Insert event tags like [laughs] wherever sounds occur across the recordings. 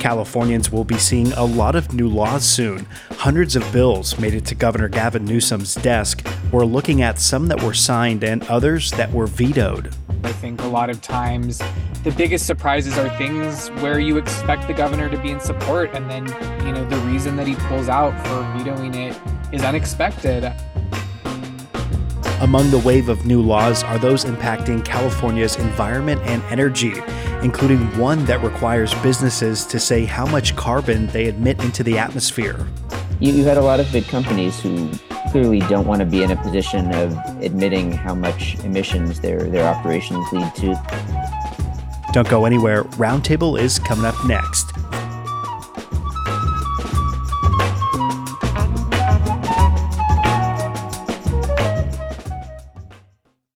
Californians will be seeing a lot of new laws soon. Hundreds of bills made it to Governor Gavin Newsom's desk. We're looking at some that were signed and others that were vetoed. I think a lot of times the biggest surprises are things where you expect the governor to be in support, and then, you know, the reason that he pulls out for vetoing it is unexpected. Among the wave of new laws are those impacting California's environment and energy, including one that requires businesses to say how much carbon they emit into the atmosphere. You, you had a lot of big companies who clearly don't want to be in a position of admitting how much emissions their, their operations lead to. Don't go anywhere. Roundtable is coming up next.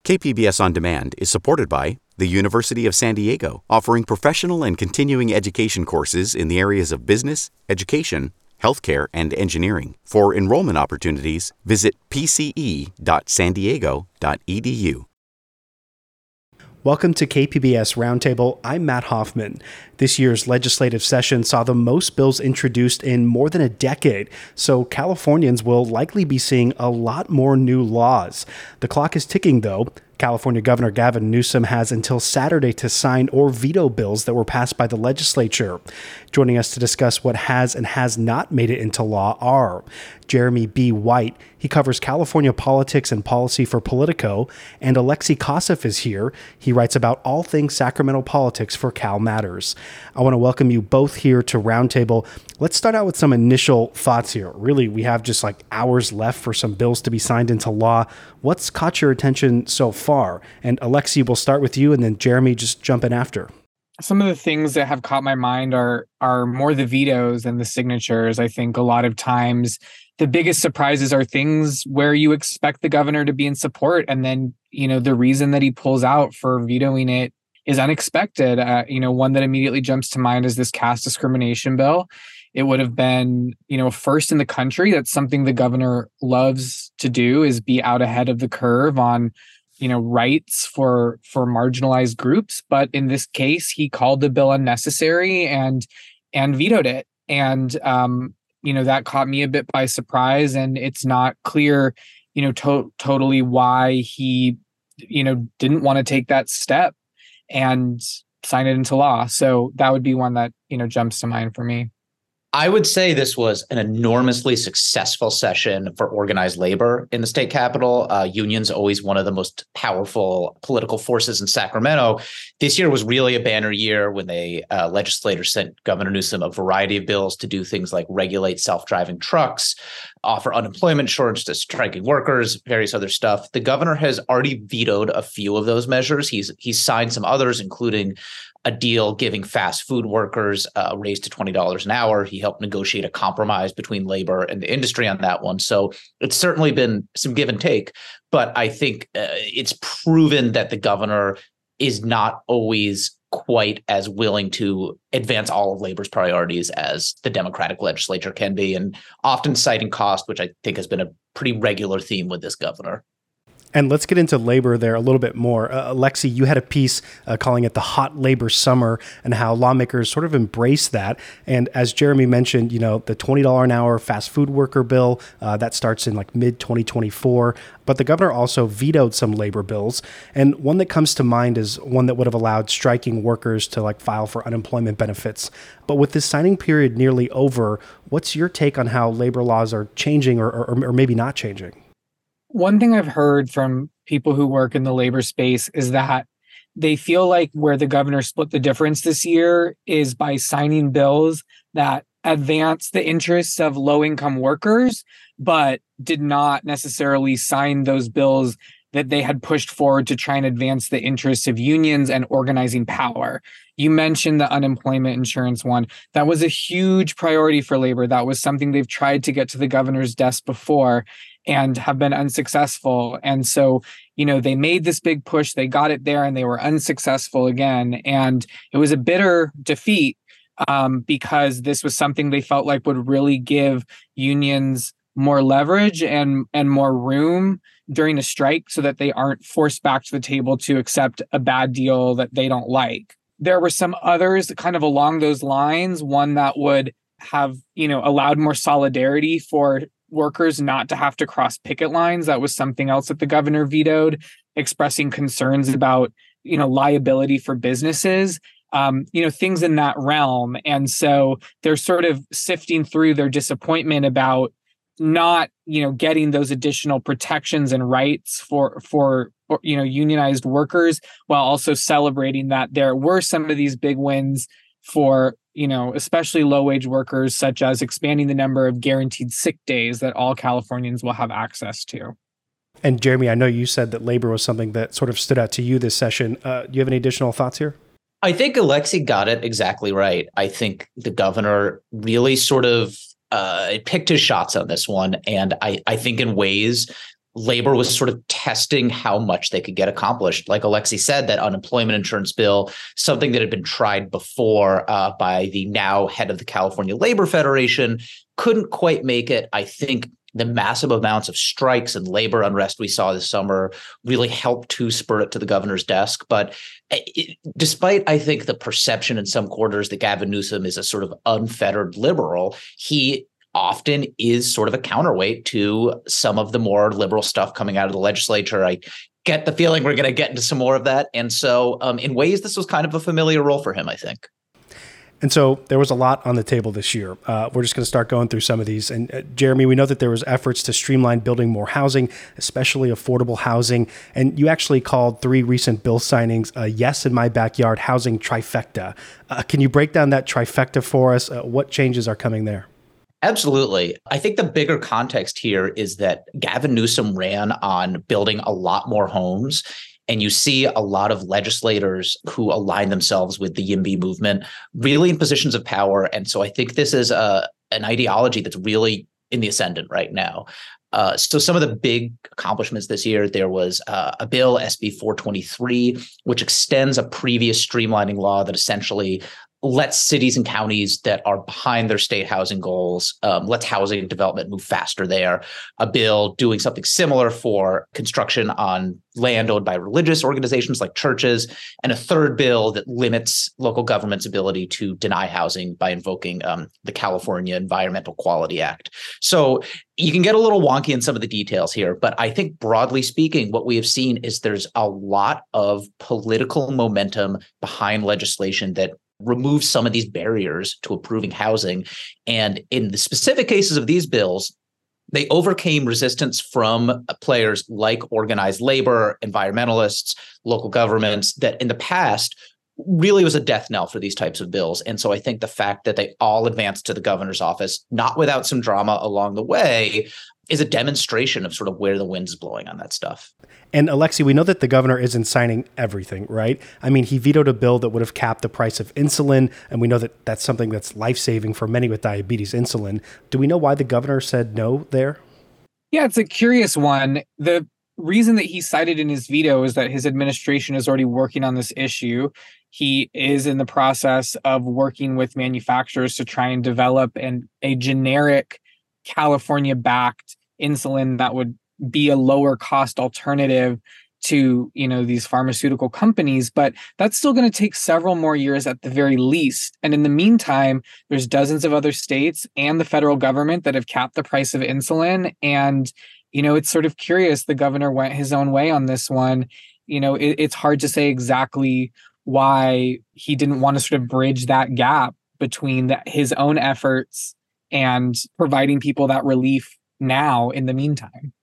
KPBS On Demand is supported by the University of San Diego, offering professional and continuing education courses in the areas of business, education, healthcare, and engineering. For enrollment opportunities, visit pce.sandiego.edu. Welcome to KPBS Roundtable. I'm Matt Hoffman. This year's legislative session saw the most bills introduced in more than a decade, so Californians will likely be seeing a lot more new laws. The clock is ticking, though. California Governor Gavin Newsom has until Saturday to sign or veto bills that were passed by the legislature. Joining us to discuss what has and has not made it into law are Jeremy B. White. He covers California politics and policy for Politico, and Alexei Koseff is here. He writes about all things Sacramento politics for Cal Matters. I want to welcome you both here to Roundtable. Let's start out with some initial thoughts here. Really, we have just like hours left for some bills to be signed into law. What's caught your attention so far? And Alexei, we'll start with you, and then Jeremy, just jump in after some of the things that have caught my mind are are more the vetoes than the signatures. I think a lot of times the biggest surprises are things where you expect the governor to be in support and then you know the reason that he pulls out for vetoing it is unexpected. Uh, you know, one that immediately jumps to mind is this caste discrimination bill. It would have been, you know, first in the country. That's something the governor loves to do is be out ahead of the curve on, you know, rights for for marginalized groups. But in this case, he called the bill unnecessary and and vetoed it. And um, you know, that caught me a bit by surprise. And it's not clear, you know, to- totally why he, you know, didn't want to take that step and sign it into law. So that would be one that, you know, jumps to mind for me. I would say this was an enormously successful session for organized labor in the state capital. Uh, unions always one of the most powerful political forces in Sacramento. This year was really a banner year when they uh, legislators sent Governor Newsom a variety of bills to do things like regulate self-driving trucks, offer unemployment insurance to striking workers, various other stuff. The governor has already vetoed a few of those measures. He's he's signed some others, including a deal giving fast food workers a raise to $20 an hour. He helped negotiate a compromise between labor and the industry on that one. So it's certainly been some give and take, but I think uh, it's proven that the governor is not always quite as willing to advance all of labor's priorities as the democratic legislature can be and often citing cost which i think has been a pretty regular theme with this governor and let's get into labor there a little bit more. Uh, Alexei, you had a piece uh, calling it the hot labor summer and how lawmakers sort of embrace that. And as Jeremy mentioned, you know, the $20 an hour fast food worker bill, uh, that starts in like mid 2024. But the governor also vetoed some labor bills. And one that comes to mind is one that would have allowed striking workers to like file for unemployment benefits. But with this signing period nearly over, what's your take on how labor laws are changing or, or, or maybe not changing? One thing I've heard from people who work in the labor space is that they feel like where the governor split the difference this year is by signing bills that advance the interests of low income workers, but did not necessarily sign those bills that they had pushed forward to try and advance the interests of unions and organizing power. You mentioned the unemployment insurance one. That was a huge priority for labor. That was something they've tried to get to the governor's desk before. And have been unsuccessful. And so, you know, they made this big push, they got it there, and they were unsuccessful again. And it was a bitter defeat um, because this was something they felt like would really give unions more leverage and and more room during a strike so that they aren't forced back to the table to accept a bad deal that they don't like. There were some others kind of along those lines, one that would have, you know, allowed more solidarity for workers not to have to cross picket lines. That was something else that the governor vetoed, expressing concerns about, you know, liability for businesses. Um, you know, things in that realm. And so they're sort of sifting through their disappointment about not you know getting those additional protections and rights for for you know unionized workers while also celebrating that there were some of these big wins for you know especially low wage workers such as expanding the number of guaranteed sick days that all californians will have access to. And jeremy i know you said that labor was something that sort of stood out to you this session. Uh, do you have any additional thoughts here? I think Alexei got it exactly right. I think the governor really sort of uh, picked his shots on this one, and I I think in ways labor was sort of testing how much they could get accomplished. Like Alexei said, that unemployment insurance bill, something that had been tried before uh, by the now head of the California Labor Federation, couldn't quite make it. I think the massive amounts of strikes and labor unrest we saw this summer really helped to spur it to the governor's desk. But eh, it, despite, I think, the perception in some quarters that Gavin Newsom is a sort of unfettered liberal, he often is sort of a counterweight to some of the more liberal stuff coming out of the legislature. I get the feeling we're going to get into some more of that. And so, um, in ways, this was kind of a familiar role for him, I think. And so there was a lot on the table this year. Uh, we're just going to start going through some of these. And uh, Jeremy, we know that there was efforts to streamline building more housing, especially affordable housing. And you actually called three recent bill signings a "Yes in My Backyard" housing trifecta. Uh, can you break down that trifecta for us? Uh, what changes are coming there? Absolutely. I think the bigger context here is that Gavin Newsom ran on building a lot more homes and you see a lot of legislators who align themselves with the YIMBY movement really in positions of power. And so I think this is a, an ideology that's really in the ascendant right now. Uh, so some of the big accomplishments this year, there was uh, a bill, SB 423, which extends a previous streamlining law that essentially lets cities and counties that are behind their state housing goals, um, let's housing development move faster there. A bill doing something similar for construction on land owned by religious organizations like churches, and a third bill that limits local government's ability to deny housing by invoking um, the California Environmental Quality Act. So you can get a little wonky in some of the details here, but I think broadly speaking, what we have seen is there's a lot of political momentum behind legislation that remove some of these barriers to approving housing. And in the specific cases of these bills, they overcame resistance from players like organized labor, environmentalists, local governments that in the past really was a death knell for these types of bills. And so I think the fact that they all advanced to the governor's office, not without some drama along the way, is a demonstration of sort of where the wind's blowing on that stuff. And Alexei, we know that the governor isn't signing everything, right? I mean, he vetoed a bill that would have capped the price of insulin, and we know that that's something that's life saving for many with diabetes. Insulin. Do we know why the governor said no there? Yeah, it's a curious one. The reason that he cited in his veto is that his administration is already working on this issue. He is in the process of working with manufacturers to try and develop an a generic California backed insulin that would be a lower cost alternative to you know these pharmaceutical companies but that's still going to take several more years at the very least. And in the meantime there's dozens of other states and the federal government that have capped the price of insulin. And you know it's sort of curious the governor went his own way on this one. You know it, it's hard to say exactly why he didn't want to sort of bridge that gap between the, his own efforts and providing people that relief now in the meantime.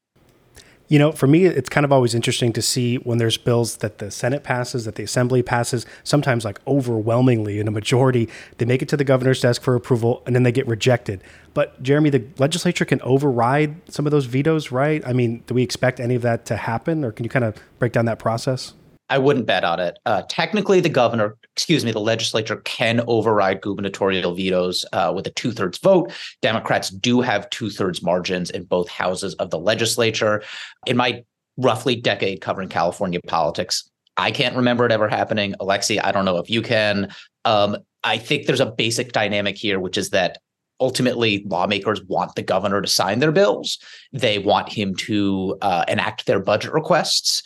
You know, for me, it's kind of always interesting to see when there's bills that the Senate passes, that the Assembly passes, sometimes like overwhelmingly in a majority, they make it to the governor's desk for approval and then they get rejected. But Jeremy, the legislature can override some of those vetoes, right? I mean, do we expect any of that to happen or can you kind of break down that process? I wouldn't bet on it. Uh, technically, the governor, excuse me, the legislature can override gubernatorial vetoes uh, with a two thirds vote. Democrats do have two thirds margins in both houses of the legislature. In my roughly decade covering California politics, I can't remember it ever happening. Alexei, I don't know if you can. Um, I think there's a basic dynamic here, which is that ultimately lawmakers want the governor to sign their bills. They want him to uh, enact their budget requests.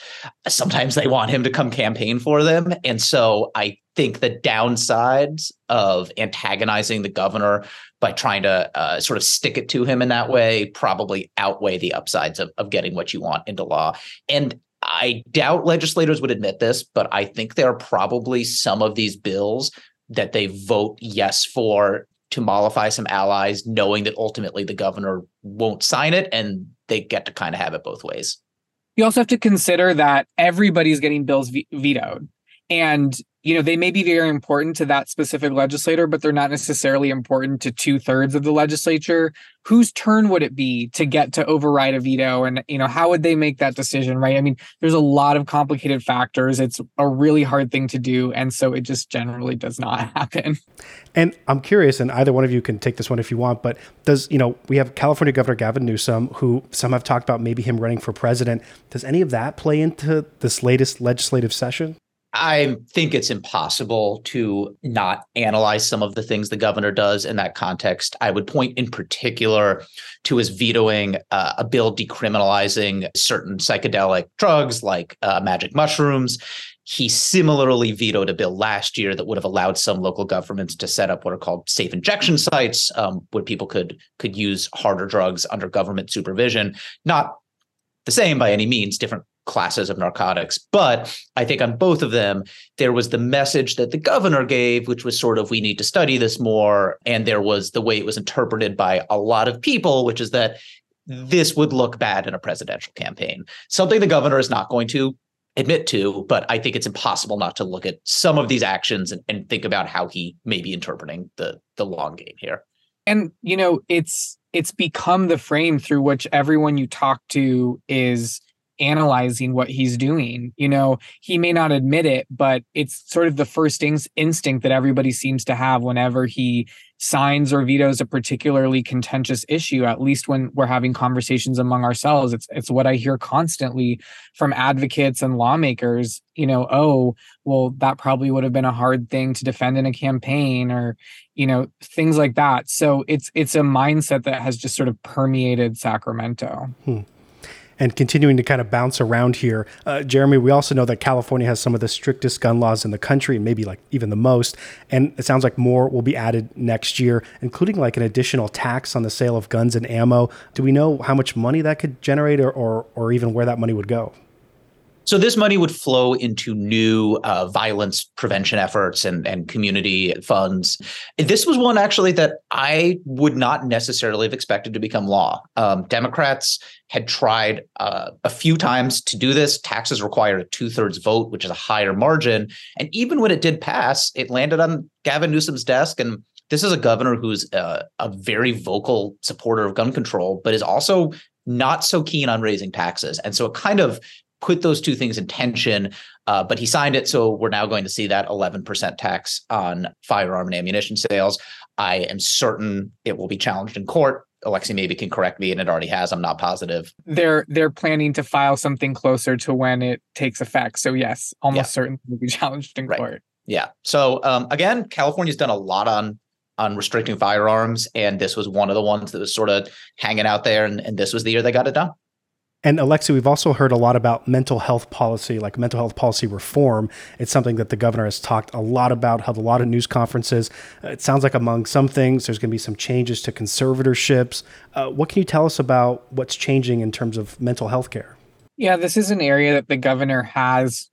Sometimes they want him to come campaign for them. And so i think the downsides of antagonizing the governor by trying to uh, sort of stick it to him in that way probably outweigh the upsides of, of getting what you want into law. And I doubt legislators would admit this, but I think there are probably some of these bills that they vote yes for to mollify some allies, knowing that ultimately the governor won't sign it and they get to kind of have it both ways. You also have to consider that everybody's getting bills vetoed. And you know, they may be very important to that specific legislator, but they're not necessarily important to two thirds of the legislature. Whose turn would it be to get to override a veto? And, you know, how would they make that decision, right? I mean, there's a lot of complicated factors. It's a really hard thing to do. And so it just generally does not [laughs] happen. And I'm curious, and either one of you can take this one if you want, but does, you know, we have California Governor Gavin Newsom, who some have talked about maybe him running for president. Does any of that play into this latest legislative session? I think it's impossible to not analyze some of the things the governor does in that context. I would point in particular to his vetoing uh, a bill decriminalizing certain psychedelic drugs like uh, magic mushrooms. He similarly vetoed a bill last year that would have allowed some local governments to set up what are called safe injection sites, um, where people could could use harder drugs under government supervision. Not the same by any means, different classes of narcotics. But I think on both of them, there was the message that the governor gave, which was sort of, we need to study this more. And there was the way it was interpreted by a lot of people, which is that this would look bad in a presidential campaign. Something the governor is not going to admit to, but I think it's impossible not to look at some of these actions and, and think about how he may be interpreting the the long game here. And you know, it's it's become the frame through which everyone you talk to is analyzing what he's doing. You know, he may not admit it, but it's sort of the first in- instinct that everybody seems to have whenever he signs or vetoes a particularly contentious issue at least when we're having conversations among ourselves. It's it's what i hear constantly from advocates and lawmakers you know oh well that probably would have been a hard thing to defend in a campaign or you know things like that. So it's it's a mindset that has just sort of permeated sacramento. Hmm and continuing to kind of bounce around here. Uh, Jeremy, we also know that California has some of the strictest gun laws in the country, maybe like even the most. And it sounds like more will be added next year, including like an additional tax on the sale of guns and ammo. Do we know how much money that could generate or, or, or even where that money would go? So this money would flow into new uh, violence prevention efforts and, and community funds. This was one actually that I would not necessarily have expected to become law. Um, Democrats had tried uh, a few times to do this. Taxes required a two thirds vote, which is a higher margin. And even when it did pass, it landed on Gavin Newsom's desk. And this is a governor who's uh, a very vocal supporter of gun control, but is also not so keen on raising taxes. And so it kind of put those two things in tension. Uh, but he signed it, so we're now going to see that 11% tax on firearm and ammunition sales. I am certain it will be challenged in court. Alexei maybe can correct me, and it already has. I'm not positive. They're they're planning to file something closer to when it takes effect. So yes, almost yeah. certain will be [laughs] challenged in right. court. Yeah. So um, again, California's done a lot on on restricting firearms, and this was one of the ones that was sort of hanging out there, and, and this was the year they got it done. And Alexei, we've also heard a lot about mental health policy, like mental health policy reform. It's something that the governor has talked a lot about, held a lot of news conferences. Uh, it sounds like among some things, there's going to be some changes to conservatorships. Uh, what can you tell us about what's changing in terms of mental health care? Yeah, this is an area that the governor has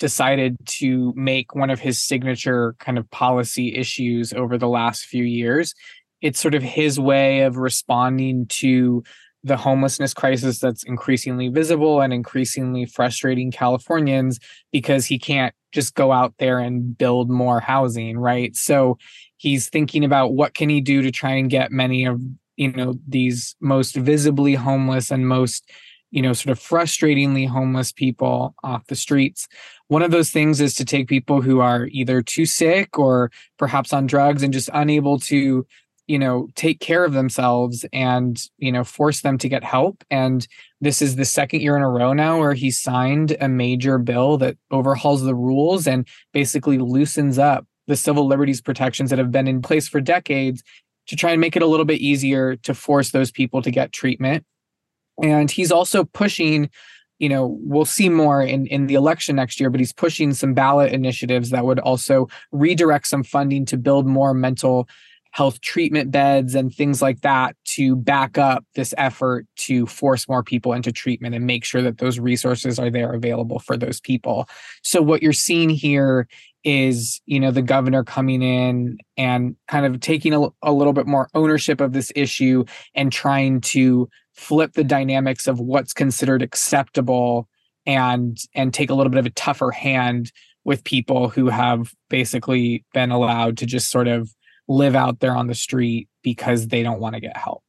decided to make one of his signature kind of policy issues over the last few years. It's sort of his way of responding to the homelessness crisis that's increasingly visible and increasingly frustrating Californians because he can't just go out there and build more housing, right? So he's thinking about what can he do to try and get many of you know these most visibly homeless and most you know, sort of frustratingly homeless people off the streets. One of those things is to take people who are either too sick or perhaps on drugs and just unable to, you know, take care of themselves and, you know, force them to get help. And this is the second year in a row now where he signed a major bill that overhauls the rules and basically loosens up the civil liberties protections that have been in place for decades to try and make it a little bit easier to force those people to get treatment. And he's also pushing, you know, we'll see more in, in the election next year, but he's pushing some ballot initiatives that would also redirect some funding to build more mental health treatment beds and things like that to back up this effort to force more people into treatment and make sure that those resources are there available for those people. So what you're seeing here is you know the governor coming in and kind of taking a, a little bit more ownership of this issue and trying to flip the dynamics of what's considered acceptable and and take a little bit of a tougher hand with people who have basically been allowed to just sort of live out there on the street because they don't want to get help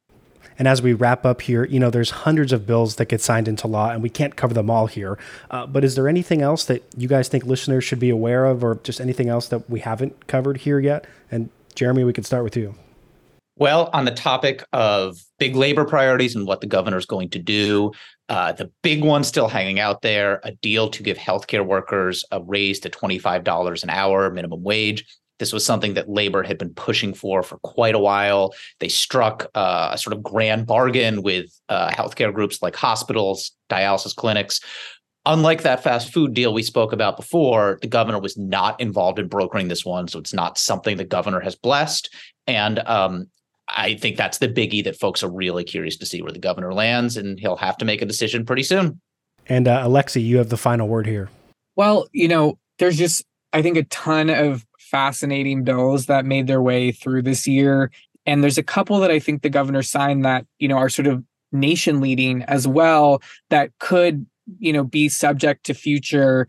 and as we wrap up here, you know, there's hundreds of bills that get signed into law, and we can't cover them all here. Uh, but is there anything else that you guys think listeners should be aware of, or just anything else that we haven't covered here yet? And Jeremy, we could start with you. Well, on the topic of big labor priorities and what the governor is going to do, uh, the big one still hanging out there a deal to give healthcare workers a raise to $25 an hour minimum wage. This was something that labor had been pushing for for quite a while. They struck uh, a sort of grand bargain with uh, healthcare groups like hospitals, dialysis clinics. Unlike that fast food deal we spoke about before, the governor was not involved in brokering this one. So it's not something the governor has blessed. And um, I think that's the biggie that folks are really curious to see where the governor lands, and he'll have to make a decision pretty soon. And uh, Alexei, you have the final word here. Well, you know, there's just, I think, a ton of fascinating bills that made their way through this year. And there's a couple that I think the governor signed that, you know, are sort of nation leading as well that could, you know, be subject to future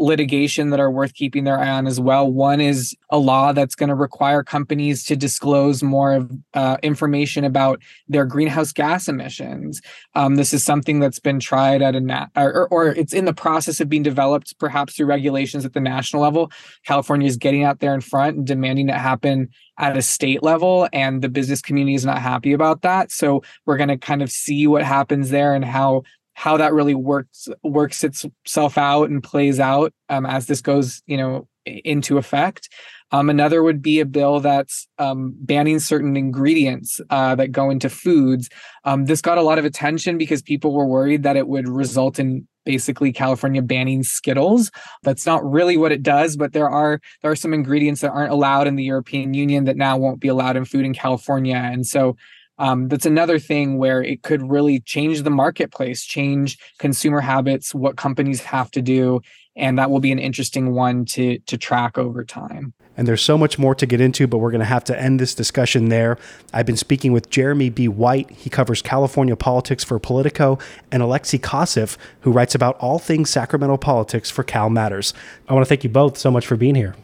litigation that are worth keeping their eye on as well. One is a law that's going to require companies to disclose more of uh, information about their greenhouse gas emissions. Um, this is something that's been tried at a na- or, or it's in the process of being developed, perhaps through regulations at the national level. California is getting out there in front and demanding it happen at a state level, and the business community is not happy about that. So we're going to kind of see what happens there and how how that really works works itself out and plays out um, as this goes, you know, into effect. Um, another would be a bill that's um, banning certain ingredients uh, that go into foods. Um, this got a lot of attention because people were worried that it would result in basically California banning Skittles. That's not really what it does, but there are there are some ingredients that aren't allowed in the European Union that now won't be allowed in food in California, and so um, that's another thing where it could really change the marketplace, change consumer habits, what companies have to do, and that will be an interesting one to to track over time. And there's so much more to get into, but we're going to have to end this discussion there. I've been speaking with Jeremy B. White. He covers California politics for Politico, and Alexei Koseff, who writes about all things Sacramento politics for Cal Matters. I want to thank you both so much for being here.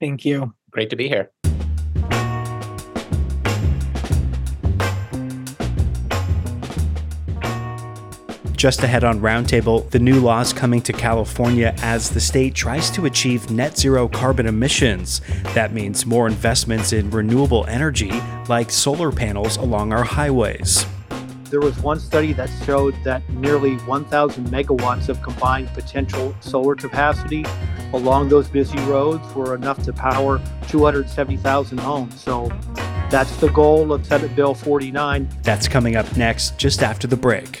Thank you. Great to be here. Just ahead on Roundtable, the new laws coming to California as the state tries to achieve net zero carbon emissions. That means more investments in renewable energy, like solar panels along our highways. There was one study that showed that nearly 1,000 megawatts of combined potential solar capacity along those busy roads were enough to power 270,000 homes. So that's the goal of Senate Bill 49. That's coming up next, just after the break.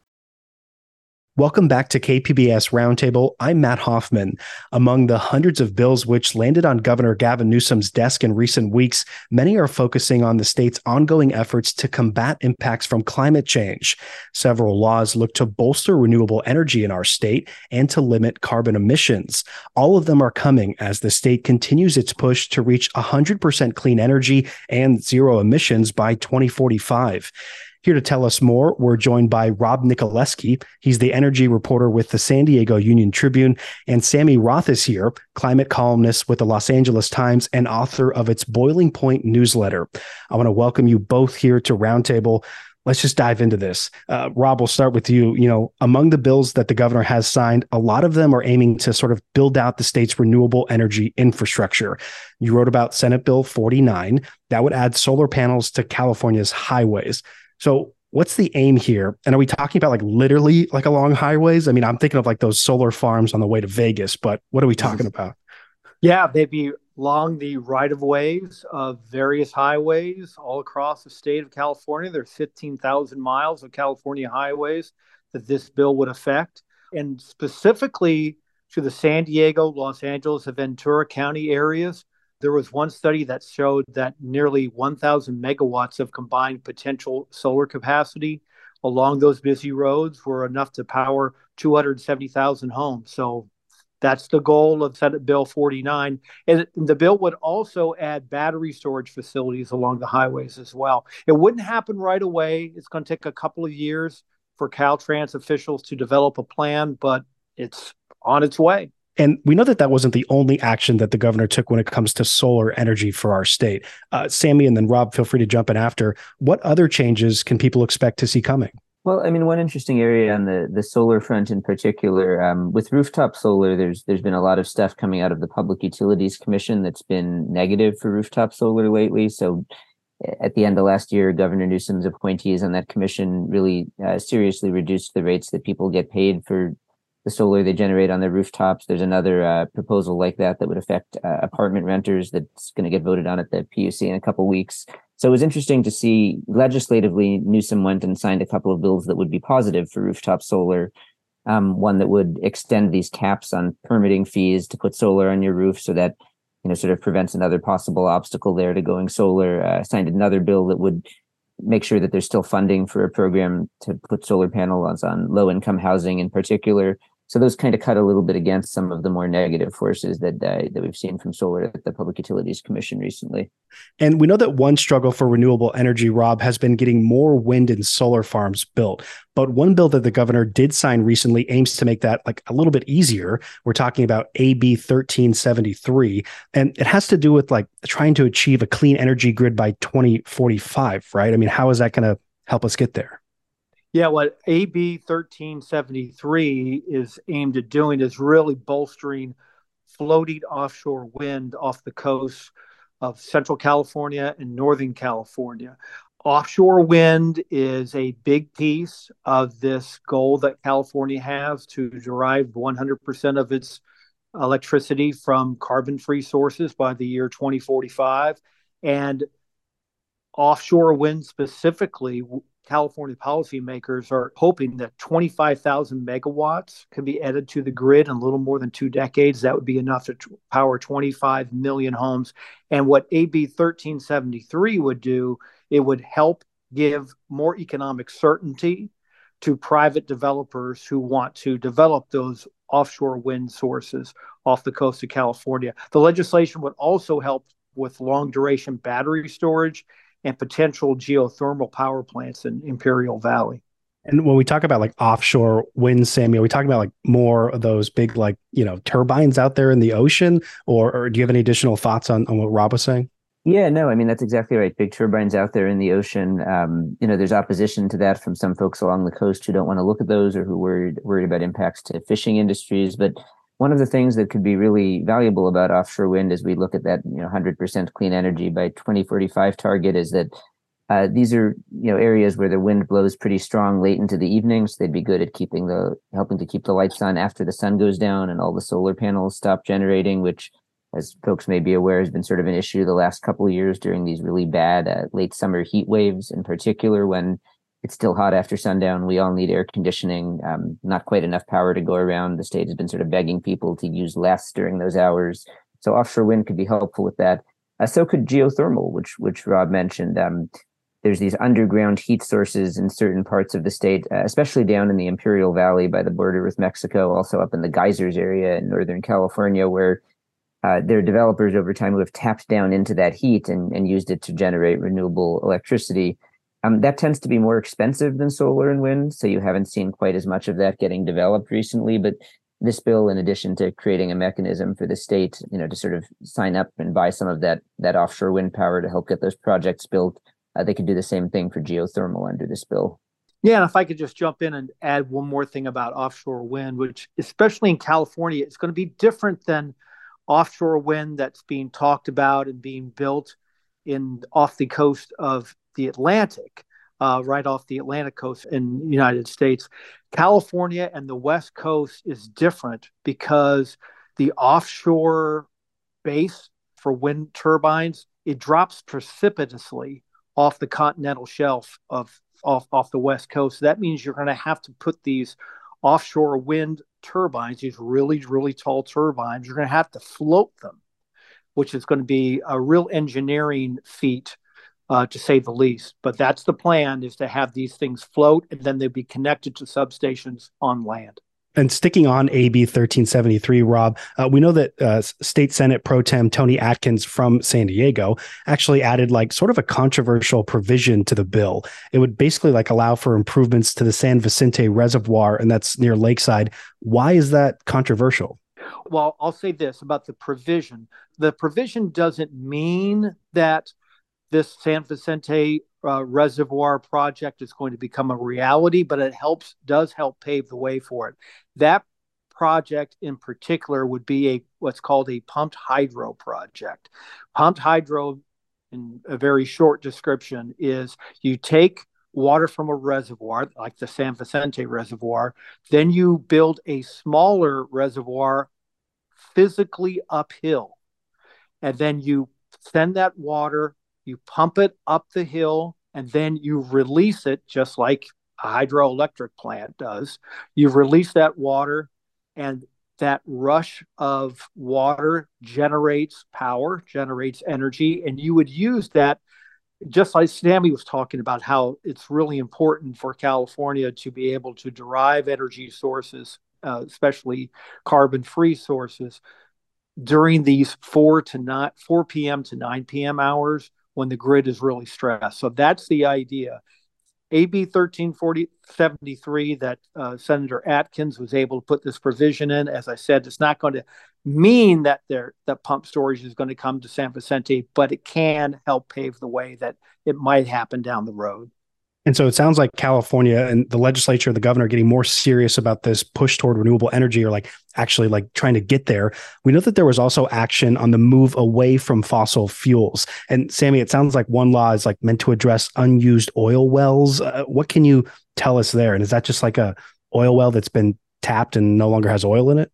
Welcome back to KPBS Roundtable. I'm Matt Hoffman. Among the hundreds of bills which landed on Governor Gavin Newsom's desk in recent weeks, many are focusing on the state's ongoing efforts to combat impacts from climate change. Several laws look to bolster renewable energy in our state and to limit carbon emissions. All of them are coming as the state continues its push to reach 100% clean energy and zero emissions by 2045. Here to tell us more, we're joined by Rob Nikolewski. He's the energy reporter with the San Diego Union Tribune, and Sammy Roth is here, climate columnist with the Los Angeles Times and author of its Boiling Point newsletter. I want to welcome you both here to Roundtable let's just dive into this. Uh, Rob, we'll start with you. You know, among the bills that the governor has signed, a lot of them are aiming to sort of build out the state's renewable energy infrastructure. You wrote about Senate Bill 49 that would add solar panels to California's highways. So, what's the aim here? And are we talking about like literally like along highways? I mean, I'm thinking of like those solar farms on the way to Vegas, but what are we talking mm-hmm. about? Yeah, they'd be along the right of ways of various highways all across the state of California. There's 15,000 miles of California highways that this bill would affect. And specifically to the San Diego, Los Angeles, and Ventura County areas, there was one study that showed that nearly 1,000 megawatts of combined potential solar capacity along those busy roads were enough to power 270,000 homes. So that's the goal of Senate Bill 49. And the bill would also add battery storage facilities along the highways as well. It wouldn't happen right away. It's going to take a couple of years for Caltrans officials to develop a plan, but it's on its way. And we know that that wasn't the only action that the governor took when it comes to solar energy for our state. Uh, Sammy and then Rob, feel free to jump in after. What other changes can people expect to see coming? Well, I mean, one interesting area on the the solar front in particular, um, with rooftop solar, there's there's been a lot of stuff coming out of the Public Utilities Commission that's been negative for rooftop solar lately. So, at the end of last year, Governor Newsom's appointees on that commission really uh, seriously reduced the rates that people get paid for the solar they generate on their rooftops. There's another uh, proposal like that that would affect uh, apartment renters that's going to get voted on at the PUC in a couple weeks. So it was interesting to see legislatively, Newsom went and signed a couple of bills that would be positive for rooftop solar. Um, one that would extend these caps on permitting fees to put solar on your roof so that you know sort of prevents another possible obstacle there to going solar. Uh, signed another bill that would make sure that there's still funding for a program to put solar panels on low income housing in particular. So those kind of cut a little bit against some of the more negative forces that uh, that we've seen from solar at the Public Utilities Commission recently. And we know that one struggle for renewable energy, Rob, has been getting more wind and solar farms built. But one bill that the governor did sign recently aims to make that like a little bit easier. We're talking about AB 1373, and it has to do with like trying to achieve a clean energy grid by 2045, right? I mean, how is that going to help us get there? Yeah, what AB 1373 is aimed at doing is really bolstering floating offshore wind off the coast of Central California and Northern California. Offshore wind is a big piece of this goal that California has to derive 100% of its electricity from carbon free sources by the year 2045. And offshore wind specifically California policymakers are hoping that 25,000 megawatts can be added to the grid in a little more than two decades. That would be enough to power 25 million homes. And what AB 1373 would do, it would help give more economic certainty to private developers who want to develop those offshore wind sources off the coast of California. The legislation would also help with long duration battery storage and potential geothermal power plants in Imperial Valley. And when we talk about like offshore wind, Samuel, we talk about like more of those big like you know turbines out there in the ocean, or, or do you have any additional thoughts on, on what Rob was saying? Yeah, no, I mean that's exactly right. Big turbines out there in the ocean. Um, you know, there's opposition to that from some folks along the coast who don't want to look at those or who worried worried about impacts to fishing industries. But one of the things that could be really valuable about offshore wind as we look at that you know 100% clean energy by 2045 target is that uh, these are you know areas where the wind blows pretty strong late into the evening so they'd be good at keeping the helping to keep the lights on after the sun goes down and all the solar panels stop generating which as folks may be aware has been sort of an issue the last couple of years during these really bad uh, late summer heat waves in particular when it's still hot after sundown. We all need air conditioning. Um, not quite enough power to go around. The state has been sort of begging people to use less during those hours. So offshore wind could be helpful with that. Uh, so could geothermal, which which Rob mentioned. Um, there's these underground heat sources in certain parts of the state, uh, especially down in the Imperial Valley by the border with Mexico, also up in the geysers area in Northern California, where uh, there are developers over time who have tapped down into that heat and, and used it to generate renewable electricity Um, that tends to be more expensive than solar and wind, so you haven't seen quite as much of that getting developed recently. But this bill, in addition to creating a mechanism for the state, you know, to sort of sign up and buy some of that that offshore wind power to help get those projects built, uh, they could do the same thing for geothermal under this bill. Yeah, and if I could just jump in and add one more thing about offshore wind, which especially in California, it's going to be different than offshore wind that's being talked about and being built in off the coast of the Atlantic, uh, right off the Atlantic coast in the United States. California and the West Coast is different because the offshore base for wind turbines it drops precipitously off the continental shelf of off, off the West Coast. So that means you're going to have to put these offshore wind turbines, these really, really tall turbines, you're going to have to float them, which is going to be a real engineering feat uh, to say the least. But that's the plan: is to have these things float, and then they'll be connected to substations on land. And sticking on AB 1373, Rob, uh, we know that uh, State Senate Pro Tem Toni Atkins from San Diego actually added like sort of a controversial provision to the bill. It would basically like allow for improvements to the San Vicente Reservoir, and that's near Lakeside. Why is that controversial? Well, I'll say this about the provision. The provision doesn't mean that this San Vicente uh, reservoir project is going to become a reality, but it helps does help pave the way for it. That project in particular would be a what's called a pumped hydro project. Pumped hydro, in a very short description, is you take water from a reservoir like the San Vicente reservoir, then you build a smaller reservoir physically uphill, and then you send that water you pump it up the hill, and then you release it just like a hydroelectric plant does. You release that water, and that rush of water generates power, generates energy, and you would use that just like Sammy was talking about how it's really important for California to be able to derive energy sources, uh, especially carbon-free sources, during these four to not 4 p.m. to 9 p.m. hours when the grid is really stressed. So that's the idea. AB 1373 that uh, Senator Atkins was able to put this provision in. As I said, it's not going to mean that there that pump storage is going to come to San Vicente, but it can help pave the way that it might happen down the road. And so it sounds like California and the legislature, the governor, getting more serious about this push toward renewable energy, or like actually like trying to get there. We know that there was also action on the move away from fossil fuels. And Sammy, it sounds like one law is like meant to address unused oil wells. Uh, what can you tell us there? And is that just like a oil well that's been tapped and no longer has oil in it?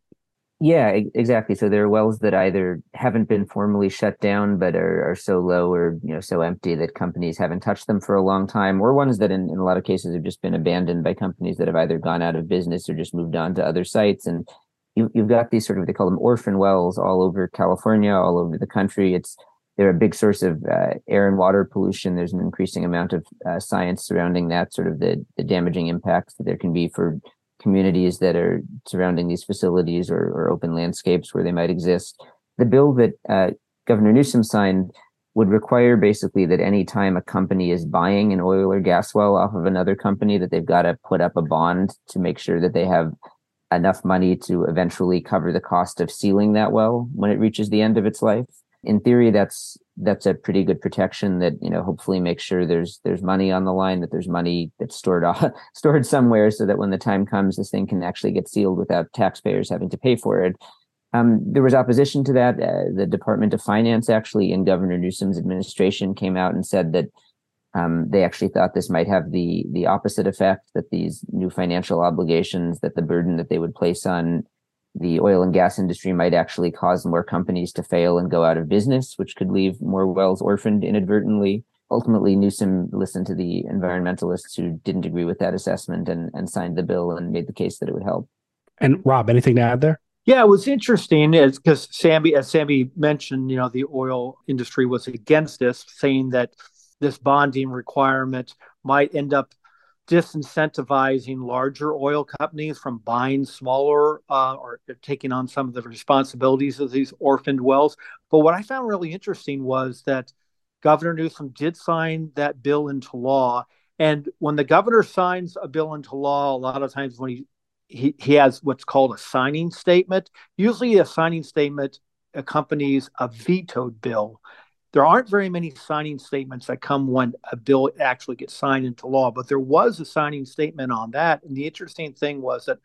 Yeah, exactly. So there are wells that either haven't been formally shut down, but are, are so low or you know so empty that companies haven't touched them for a long time, or ones that in, in a lot of cases have just been abandoned by companies that have either gone out of business or just moved on to other sites. And you, you've got these sort of they call them orphan wells all over California, all over the country. It's they're a big source of uh, air and water pollution. There's an increasing amount of uh, science surrounding that, sort of the, the damaging impacts that there can be for communities that are surrounding these facilities or, or open landscapes where they might exist. The bill that uh, Governor Newsom signed would require basically that any time a company is buying an oil or gas well off of another company, that they've got to put up a bond to make sure that they have enough money to eventually cover the cost of sealing that well when it reaches the end of its life in theory that's that's a pretty good protection that you know hopefully makes sure there's there's money on the line that there's money that's stored [laughs] off, stored somewhere so that when the time comes this thing can actually get sealed without taxpayers having to pay for it. Um, there was opposition to that. Uh, the department of finance actually in governor newsom's administration came out and said that um, they actually thought this might have the the opposite effect that these new financial obligations that the burden that they would place on the oil and gas industry might actually cause more companies to fail and go out of business, which could leave more wells orphaned inadvertently. Ultimately, Newsom listened to the environmentalists who didn't agree with that assessment and, and signed the bill and made the case that it would help. And Rob, anything to add there? Yeah, it was interesting is because Sammy, as Sammy mentioned, you know, the oil industry was against this, saying that this bonding requirement might end up disincentivizing larger oil companies from buying smaller uh, or taking on some of the responsibilities of these orphaned wells. But what I found really interesting was that Governor Newsom did sign that bill into law, And when the governor signs a bill into law, a lot of times when he he, he has what's called a signing statement. Usually, a signing statement accompanies a vetoed bill. There aren't very many signing statements that come when a bill actually gets signed into law, but there was a signing statement on that. And the interesting thing was that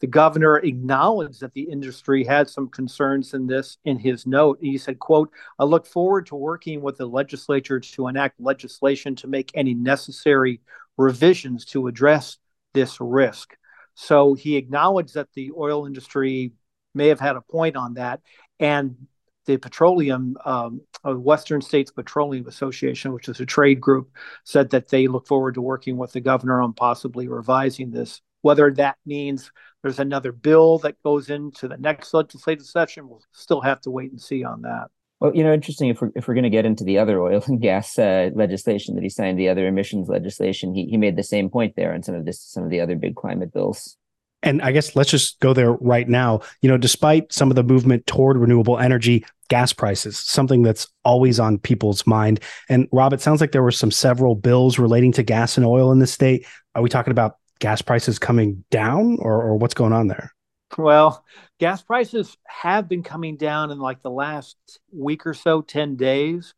the governor acknowledged that the industry had some concerns in this in his note. He said, quote, I look forward to working with the legislature to enact legislation to make any necessary revisions to address this risk. So he acknowledged that the oil industry may have had a point on that. And the petroleum, um, uh, Western States Petroleum Association, which is a trade group, said that they look forward to working with the governor on possibly revising this. Whether that means there's another bill that goes into the next legislative session, we'll still have to wait and see on that. Well, you know, interesting. If we're if we're going to get into the other oil and gas uh, legislation that he signed, the other emissions legislation, he he made the same point there on some of this, some of the other big climate bills. And I guess let's just go there right now. You know, despite some of the movement toward renewable energy, gas prices, something that's always on people's mind. And Rob, it sounds like there were some several bills relating to gas and oil in the state. Are we talking about gas prices coming down, or, or what's going on there? Well, gas prices have been coming down in like the last week or so, 10 days.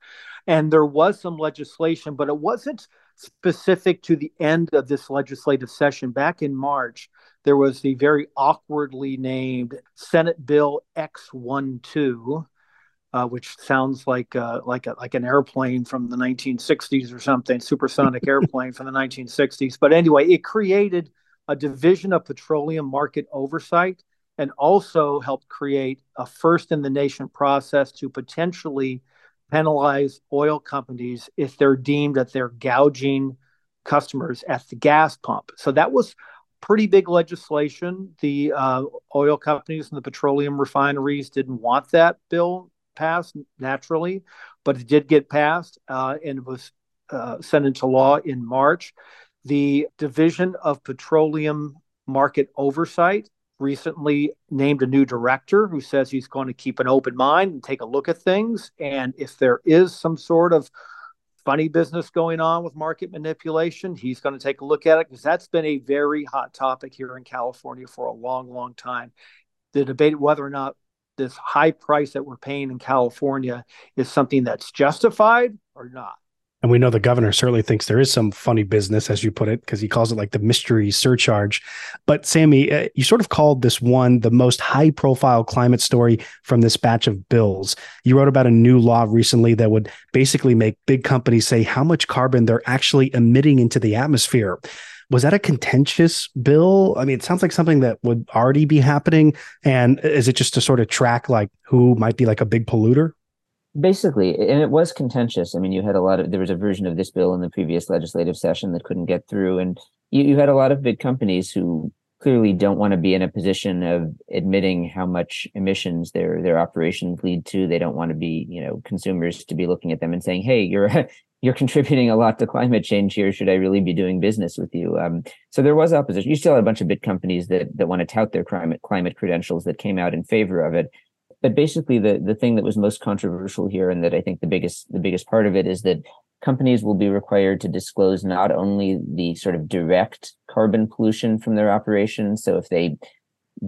And there was some legislation, but it wasn't specific to the end of this legislative session. Back in March, there was the very awkwardly named Senate Bill X12. Uh, which sounds like uh, like a, like an airplane from the 1960s or something, supersonic [laughs] airplane from the 1960s. But anyway, it created a division of petroleum market oversight and also helped create a first in the nation process to potentially penalize oil companies if they're deemed that they're gouging customers at the gas pump. So that was pretty big legislation. The uh, oil companies and the petroleum refineries didn't want that bill passed naturally, but it did get passed uh, and was uh, sent into law in March. The Division of Petroleum Market Oversight recently named a new director who says he's going to keep an open mind and take a look at things. And if there is some sort of funny business going on with market manipulation, he's going to take a look at it because that's been a very hot topic here in California for a long, long time. The debate whether or not this high price that we're paying in California is something that's justified or not. And we know the governor certainly thinks there is some funny business, as you put it, because he calls it like the mystery surcharge. But Sammy, uh, you sort of called this one the most high profile climate story from this batch of bills. You wrote about a new law recently that would basically make big companies say how much carbon they're actually emitting into the atmosphere. Was that a contentious bill? I mean, it sounds like something that would already be happening. And is it just to sort of track like who might be like a big polluter? Basically, and it was contentious. I mean, you had a lot of there was a version of this bill in the previous legislative session that couldn't get through, and you, you had a lot of big companies who clearly don't want to be in a position of admitting how much emissions their their operations lead to. They don't want to be, you know, consumers to be looking at them and saying, "Hey, you're you're contributing a lot to climate change here. Should I really be doing business with you?" Um, so there was opposition. You still had a bunch of big companies that that want to tout their climate climate credentials that came out in favor of it but basically the the thing that was most controversial here and that I think the biggest the biggest part of it is that companies will be required to disclose not only the sort of direct carbon pollution from their operations so if they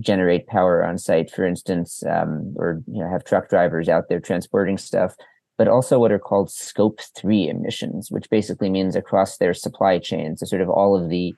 generate power on site for instance um, or you know have truck drivers out there transporting stuff but also what are called scope 3 emissions which basically means across their supply chain so sort of all of the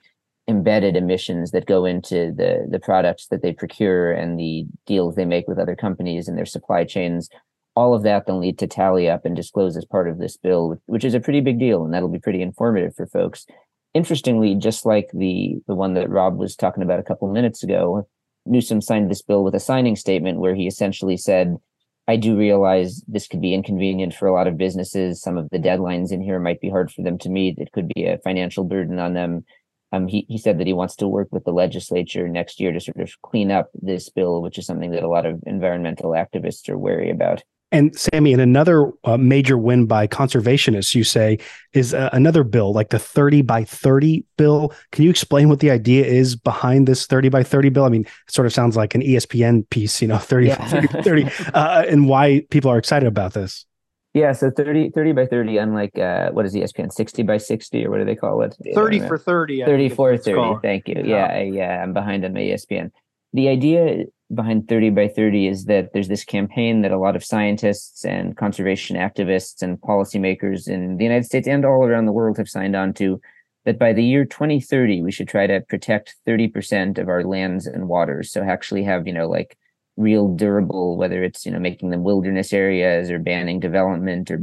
embedded emissions that go into the the products that they procure and the deals they make with other companies and their supply chains. All of that they'll need to tally up and disclose as part of this bill which is a pretty big deal and that'll be pretty informative for folks. Interestingly just like the the one that rob was talking about a couple minutes ago newsom signed this bill with a signing statement where he essentially said I do realize this could be inconvenient for a lot of businesses. Some of the deadlines in here might be hard for them to meet. It could be a financial burden on them. Um, he, he said that he wants to work with the legislature next year to sort of clean up this bill, which is something that a lot of environmental activists are wary about. And Sammy, and another uh, major win by conservationists, you say, is uh, another bill, like the 30 by 30 bill. Can you explain what the idea is behind this 30 by 30 bill? I mean, it sort of sounds like an ESPN piece, you know, [laughs] 30 yeah. 30, 30 uh, and why people are excited about this. Yeah, so 30, 30 by 30, unlike uh, what is ESPN, 60 by 60, or what do they call it? 30 for 30. 30 for 30. Thank you. Yeah, yeah, I'm behind on my ESPN. The idea behind 30 by 30 is that there's this campaign that a lot of scientists and conservation activists and policymakers in the United States and all around the world have signed on to that by the year 2030 we should try to protect 30% of our lands and waters. So actually have you know like real durable whether it's you know making them wilderness areas or banning development or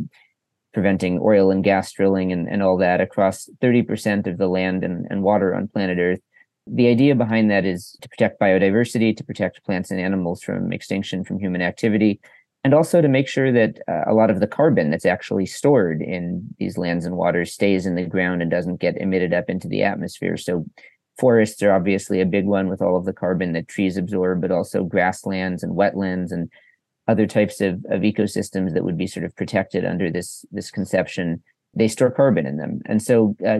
preventing oil and gas drilling and, and all that across 30% of the land and, and water on planet earth the idea behind that is to protect biodiversity to protect plants and animals from extinction from human activity and also to make sure that uh, a lot of the carbon that's actually stored in these lands and waters stays in the ground and doesn't get emitted up into the atmosphere. So forests are obviously a big one with all of the carbon that trees absorb, but also grasslands and wetlands and other types of, of ecosystems that would be sort of protected under this this conception. They store carbon in them, and so uh,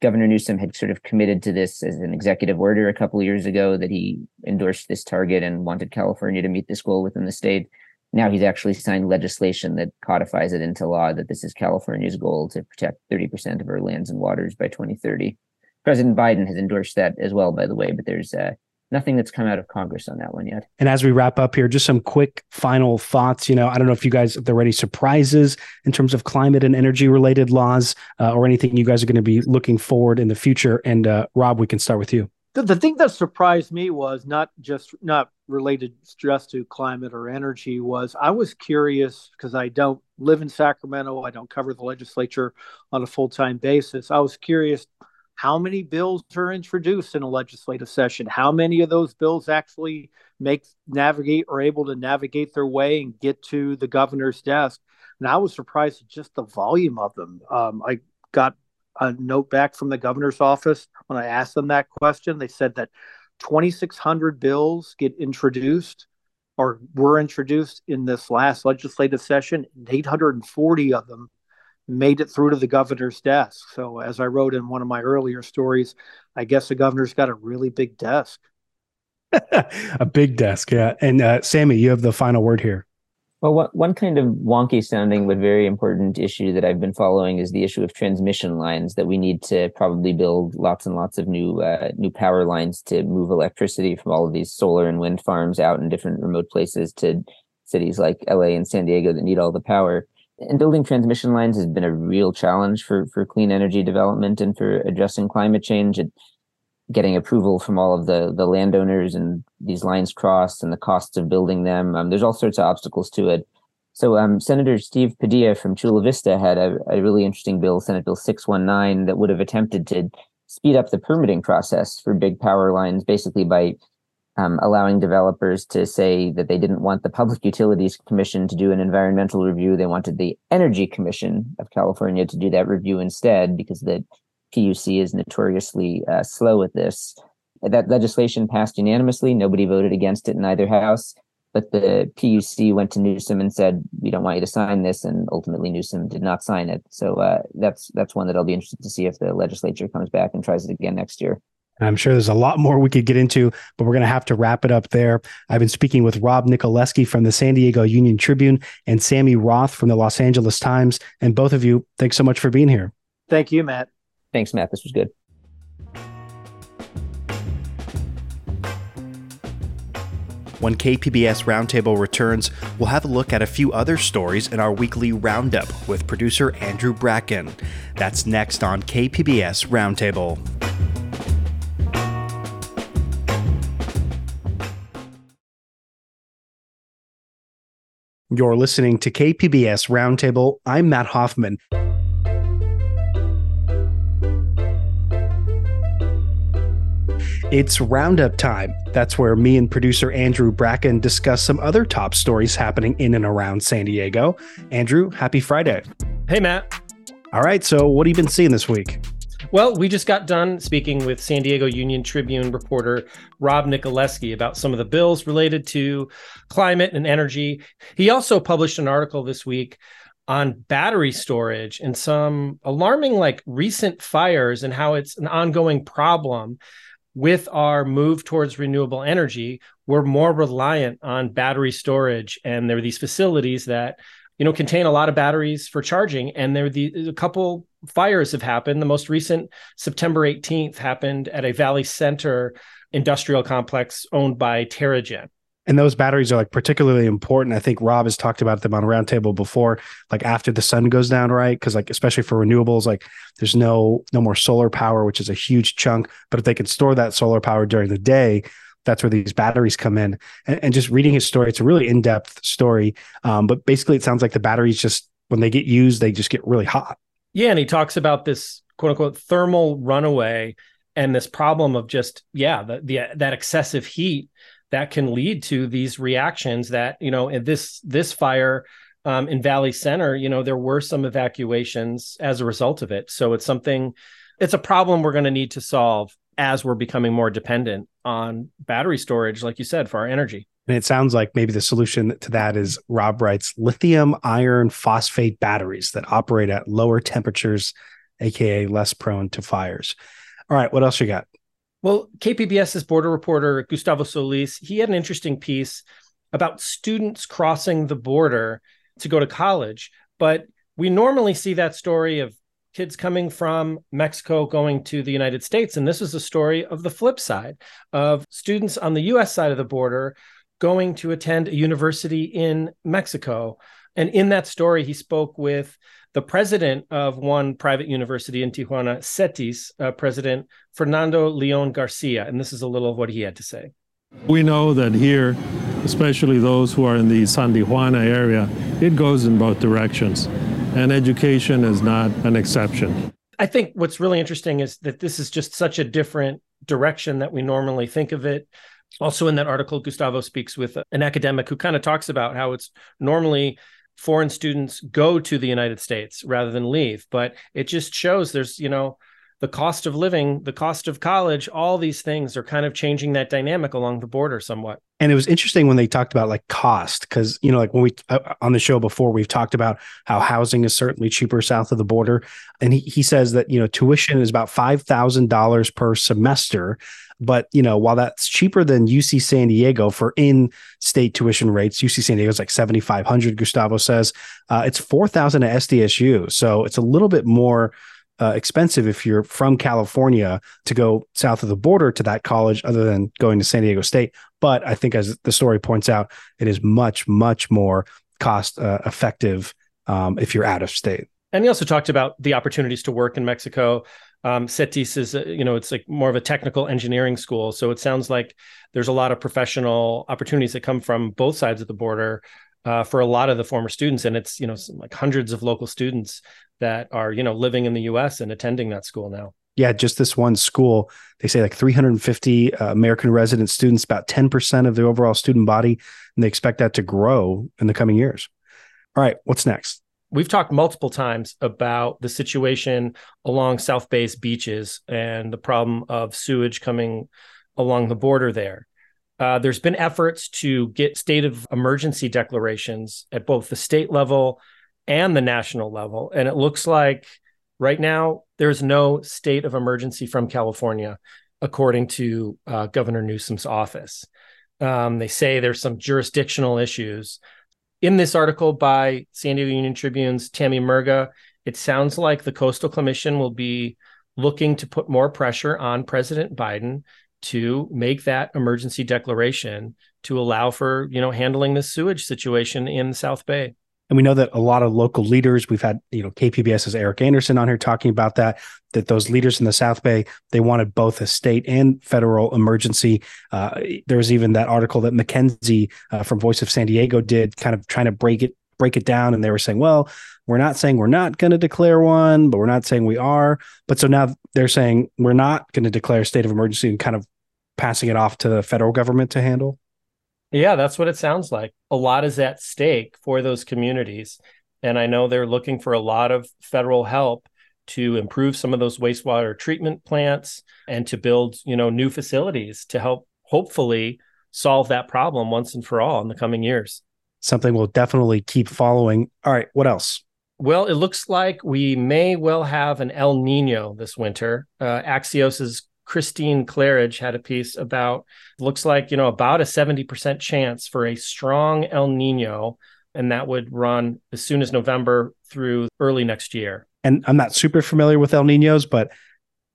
Governor Newsom had sort of committed to this as an executive order a couple of years ago that he endorsed this target and wanted California to meet this goal within the state now he's actually signed legislation that codifies it into law that this is California's goal to protect 30% of our lands and waters by 2030. President Biden has endorsed that as well, by the way, but there's uh, nothing that's come out of Congress on that one yet. And as we wrap up here, just some quick final thoughts. You know, I don't know if you guys, if there are any surprises in terms of climate and energy related laws uh, or anything you guys are going to be looking forward in the future. And uh, Rob, we can start with you. The, the thing that surprised me was not just not related just to climate or energy was I was curious because I don't live in Sacramento, I don't cover the legislature on a full-time basis. I was curious how many bills are introduced in a legislative session, how many of those bills actually make navigate or able to navigate their way and get to the governor's desk. And I was surprised at just the volume of them. Um, I got a note back from the governor's office when I asked them that question. They said that 2,600 bills get introduced or were introduced in this last legislative session, and 840 of them made it through to the governor's desk. So, as I wrote in one of my earlier stories, I guess the governor's got a really big desk. [laughs] a big desk, yeah. And uh, Sammy, you have the final word here. Well, one, one kind of wonky sounding but very important issue that I've been following is the issue of transmission lines. That we need to probably build lots and lots of new uh, new power lines to move electricity from all of these solar and wind farms out in different remote places to cities like LA and San Diego that need all the power. And building transmission lines has been a real challenge for for clean energy development and for addressing climate change. It, getting approval from all of the the landowners and these lines crossed and the costs of building them. Um, there's all sorts of obstacles to it. So um, Senator Steve Padilla from Chula Vista had a, a really interesting bill, Senate Bill 619, that would have attempted to speed up the permitting process for big power lines, basically by um, allowing developers to say that they didn't want the Public Utilities Commission to do an environmental review. They wanted the Energy Commission of California to do that review instead because the PUC is notoriously uh, slow at this. That legislation passed unanimously. Nobody voted against it in either house. But the PUC went to Newsom and said, "We don't want you to sign this," and ultimately Newsom did not sign it. So uh, that's that's one that I'll be interested to see if the legislature comes back and tries it again next year. I'm sure there's a lot more we could get into, but we're going to have to wrap it up there. I've been speaking with Rob Nikolewski from the San Diego Union Tribune and Sammy Roth from the Los Angeles Times. And both of you, thanks so much for being here. Thank you, Matt. Thanks, Matt. This was good. When KPBS Roundtable returns, we'll have a look at a few other stories in our weekly roundup with producer Andrew Bracken. That's next on KPBS Roundtable. You're listening to KPBS Roundtable. I'm Matt Hoffman. It's roundup time. That's where me and producer Andrew Bracken discuss some other top stories happening in and around San Diego. Andrew, happy Friday. Hey, Matt. All right. So, what have you been seeing this week? Well, we just got done speaking with San Diego Union Tribune reporter Rob Nikolewski about some of the bills related to climate and energy. He also published an article this week on battery storage and some alarming, like recent fires and how it's an ongoing problem with our move towards renewable energy, we're more reliant on battery storage. And there are these facilities that you know, contain a lot of batteries for charging. And there are the a couple fires have happened. The most recent September 18th happened at a Valley Center industrial complex owned by TerraGen. And those batteries are like particularly important. I think Rob has talked about them on roundtable before, like after the sun goes down, right? Because like especially for renewables, like there's no no more solar power, which is a huge chunk. But if they can store that solar power during the day, that's where these batteries come in. And, and just reading his story, it's a really in depth story. Um, but basically, it sounds like the batteries just when they get used, they just get really hot. Yeah, and he talks about this quote unquote thermal runaway and this problem of just yeah, the, the that excessive heat that can lead to these reactions that you know in this this fire um, in Valley Center, you know there were some evacuations as a result of it. So it's something, it's a problem we're going to need to solve as we're becoming more dependent on battery storage, like you said, for our energy. And it sounds like maybe the solution to that is Rob writes lithium iron phosphate batteries that operate at lower temperatures, aka less prone to fires. All right, what else you got? Well, KPBS's border reporter Gustavo Solis, he had an interesting piece about students crossing the border to go to college, but we normally see that story of kids coming from Mexico going to the United States and this is a story of the flip side of students on the US side of the border going to attend a university in Mexico. And in that story, he spoke with the president of one private university in Tijuana, CETYS, uh, President Fernando Leon Garcia. And this is a little of what he had to say. We know that here, especially those who are in the San Tijuana area, it goes in both directions. And education is not an exception. I think what's really interesting is that this is just such a different direction that we normally think of it. Also, in that article, Gustavo speaks with an academic who kind of talks about how it's normally foreign students go to the United States rather than leave. But it just shows there's, you know, the cost of living, the cost of college, all these things are kind of changing that dynamic along the border somewhat. And it was interesting when they talked about like cost, because, you know, like when we uh, on the show before, we've talked about how housing is certainly cheaper south of the border. And he, he says that, you know, tuition is about $5,000 per semester. But, you know, while that's cheaper than UC San Diego for in state tuition rates, UC San Diego is like 7,500, Gustavo says, uh, it's 4,000 at SDSU. So it's a little bit more uh, expensive if you're from California to go south of the border to that college, other than going to San Diego State. But I think, as the story points out, it is much, much more cost uh, effective um, if you're out of state. And he also talked about the opportunities to work in Mexico. Um, CETYS is, uh, you know, it's like more of a technical engineering school. So it sounds like there's a lot of professional opportunities that come from both sides of the border uh, for a lot of the former students. And it's, you know, like hundreds of local students that are you know living in the U.S. and attending that school now. Yeah, just this one school, they say like 350 uh, American resident students, about 10% of the overall student body, and they expect that to grow in the coming years. All right, what's next? We've talked multiple times about the situation along South Bay's beaches and the problem of sewage coming along the border there. Uh, there's been efforts to get state of emergency declarations at both the state level and the national level. And it looks like right now there's no state of emergency from California, according to uh, Governor Newsom's office. Um, they say there's some jurisdictional issues. In this article by San Diego Union Tribune's Tammy Murga, it sounds like the Coastal Commission will be looking to put more pressure on President Biden to make that emergency declaration to allow for you know handling this sewage situation in South Bay. And we know that a lot of local leaders, we've had, you know, KPBS's Eric Anderson on here talking about that, that those leaders in the South Bay, they wanted both a state and federal emergency. Uh, there was even that article that McKenzie uh, from Voice of San Diego did, kind of trying to break it break it down. And they were saying well we're not saying we're not going to declare one but we're not saying we are. But so now they're saying we're not going to declare a state of emergency and kind of passing it off to the federal government to handle yeah, that's what it sounds like. A lot is at stake for those communities. And I know they're looking for a lot of federal help to improve some of those wastewater treatment plants and to build, you know, new facilities to help hopefully solve that problem once and for all in the coming years. Something we'll definitely keep following. All right, what else? Well, it looks like we may well have an El Nino this winter. Uh, Axios's Christine Claridge had a piece about looks like, you know, about a 70% chance for a strong El Nino and that would run as soon as November through early next year. And I'm not super familiar with El Ninos, but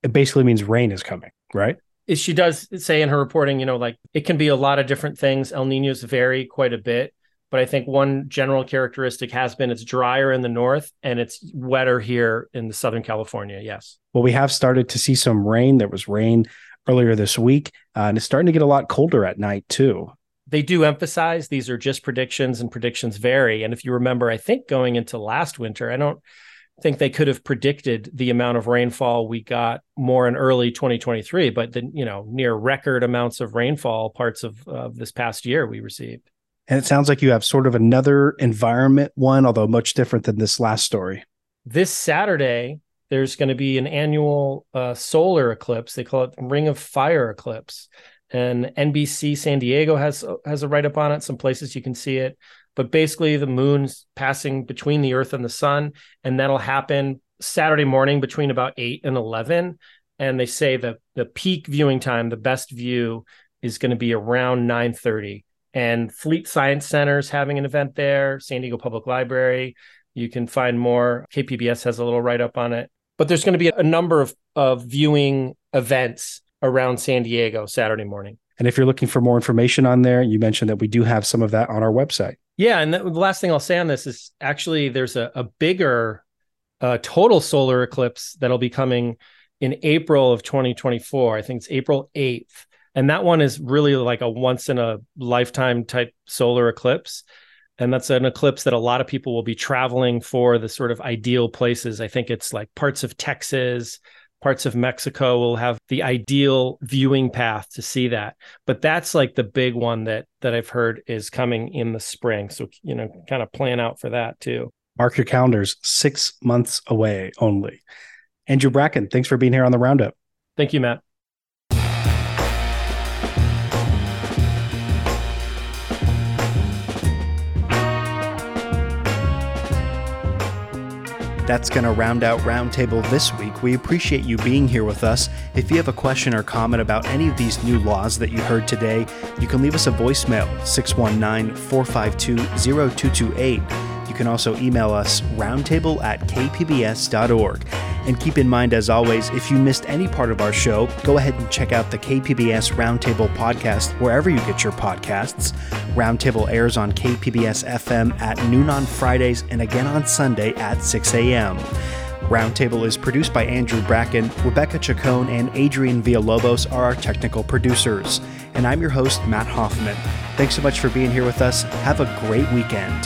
it basically means rain is coming, right? She does say in her reporting, you know, like it can be a lot of different things. El Ninos vary quite a bit, but I think one general characteristic has been it's drier in the north and it's wetter here in the Southern California. Yes. Well, we have started to see some rain. There was rain earlier this week, uh, and it's starting to get a lot colder at night too they do emphasize these are just predictions and predictions vary. And if you remember, I think going into last winter, I don't think they could have predicted the amount of rainfall we got more in early 2023, but the you know near record amounts of rainfall parts of, of this past year we received. And it sounds like you have sort of another environment one, although much different than this last story. This Saturday, there's going to be an annual uh, solar eclipse. They call it Ring of Fire eclipse and NBC San Diego has has a write up on it. Some places you can see it, but basically the moon's passing between the Earth and the Sun, and that'll happen Saturday morning between about eight and eleven. And they say that the peak viewing time, the best view, is going to be around nine thirty. And Fleet Science Center is having an event there. San Diego Public Library. You can find more. KPBS has a little write up on it. But there's going to be a number of, of viewing events around San Diego Saturday morning. And if you're looking for more information on there, you mentioned that we do have some of that on our website. Yeah. And the last thing I'll say on this is actually there's a, a bigger uh, total solar eclipse that'll be coming in April of 2024. I think it's April 8th. And that one is really like a once in a lifetime type solar eclipse. And that's an eclipse that a lot of people will be traveling for the sort of ideal places. I think it's like parts of Texas, parts of Mexico will have the ideal viewing path to see that. But that's like the big one that that I've heard is coming in the spring. So you know, kind of plan out for that too. Mark your calendars, six months away only. Andrew Bracken, thanks for being here on the roundup. Thank you, Matt. That's going to round out Roundtable this week. We appreciate you being here with us. If you have a question or comment about any of these new laws that you heard today, you can leave us a voicemail 619 452 0228. You can also email us roundtable at kpbs.org. And keep in mind, as always, if you missed any part of our show, go ahead and check out the KPBS Roundtable podcast wherever you get your podcasts. Roundtable airs on KPBS FM at noon on Fridays and again on Sunday at 6 a.m. Roundtable is produced by Andrew Bracken, Rebecca Chacon, and Adrian Villalobos are our technical producers. And I'm your host, Matt Hoffman. Thanks so much for being here with us. Have a great weekend.